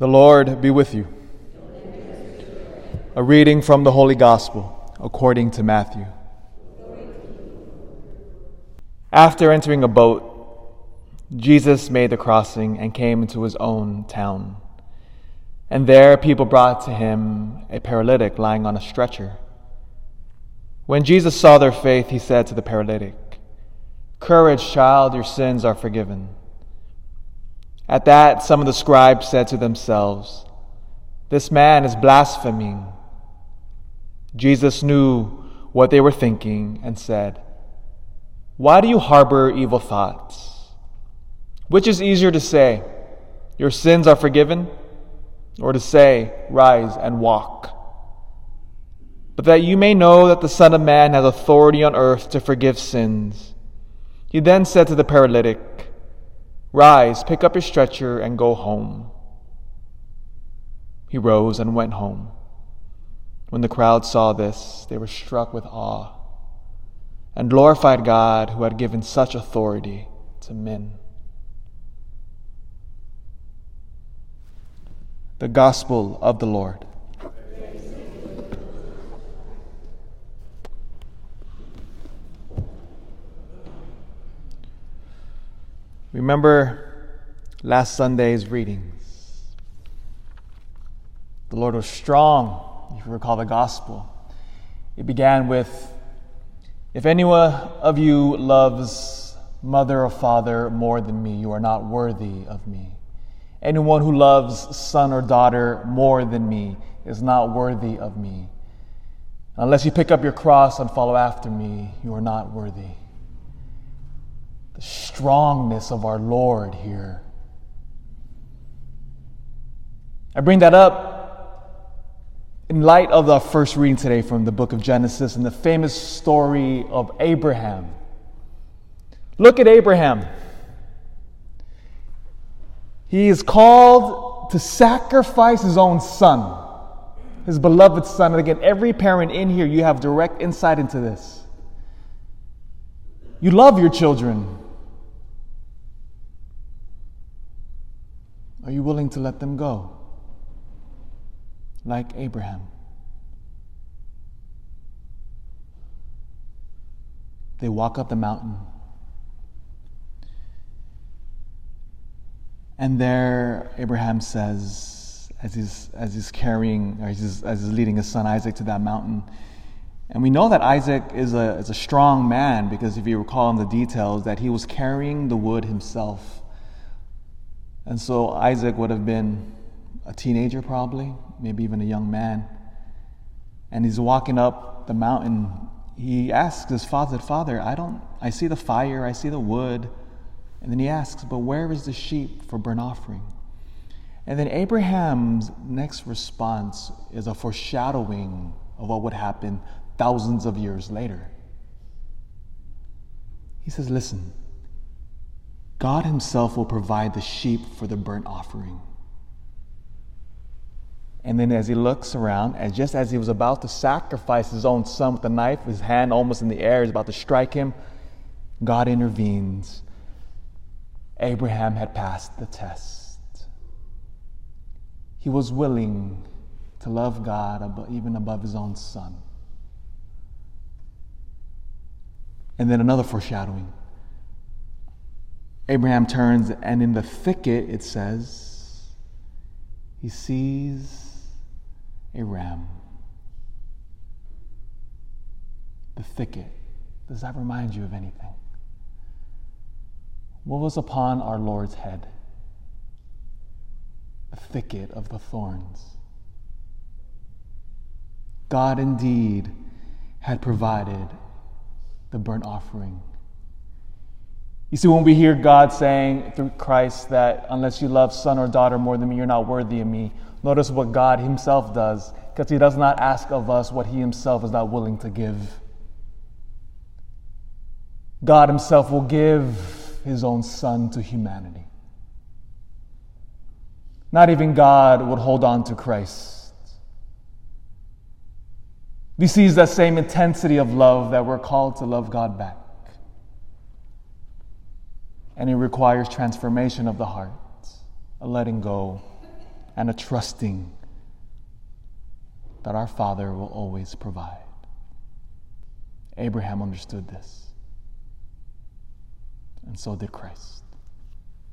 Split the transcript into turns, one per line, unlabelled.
The Lord be with you. A reading from the Holy Gospel according to Matthew. After entering a boat, Jesus made the crossing and came into his own town. And there people brought to him a paralytic lying on a stretcher. When Jesus saw their faith, he said to the paralytic, Courage, child, your sins are forgiven. At that, some of the scribes said to themselves, This man is blaspheming. Jesus knew what they were thinking and said, Why do you harbor evil thoughts? Which is easier to say, Your sins are forgiven, or to say, Rise and walk? But that you may know that the Son of Man has authority on earth to forgive sins. He then said to the paralytic, Rise, pick up your stretcher, and go home. He rose and went home. When the crowd saw this, they were struck with awe and glorified God who had given such authority to men. The Gospel of the Lord. Remember last Sunday's readings. The Lord was strong, if you recall the gospel. It began with If anyone of you loves mother or father more than me, you are not worthy of me. Anyone who loves son or daughter more than me is not worthy of me. Unless you pick up your cross and follow after me, you are not worthy the strongness of our Lord here. I bring that up in light of the first reading today from the book of Genesis and the famous story of Abraham. Look at Abraham. He is called to sacrifice his own son, his beloved son. And again, every parent in here, you have direct insight into this. You love your children. Are you willing to let them go? Like Abraham. They walk up the mountain. And there, Abraham says, as he's, as he's carrying, or as he's, as he's leading his son Isaac to that mountain, and we know that Isaac is a, is a strong man because if you recall in the details, that he was carrying the wood himself. And so Isaac would have been a teenager, probably, maybe even a young man. And he's walking up the mountain. He asks his father, Father, I don't, I see the fire, I see the wood. And then he asks, But where is the sheep for burnt offering? And then Abraham's next response is a foreshadowing of what would happen thousands of years later. He says, Listen, God Himself will provide the sheep for the burnt offering. And then as he looks around, and just as he was about to sacrifice his own son with a knife, his hand almost in the air, is about to strike him, God intervenes. Abraham had passed the test. He was willing to love God even above his own son. And then another foreshadowing. Abraham turns, and in the thicket, it says, he sees a ram. The thicket. Does that remind you of anything? What was upon our Lord's head? The thicket of the thorns. God indeed had provided the burnt offering you see, when we hear God saying through Christ that unless you love son or daughter more than me, you're not worthy of me, notice what God Himself does, because He does not ask of us what He Himself is not willing to give. God Himself will give His own Son to humanity. Not even God would hold on to Christ. This is that same intensity of love that we're called to love God back. And it requires transformation of the heart, a letting go, and a trusting that our Father will always provide. Abraham understood this, and so did Christ.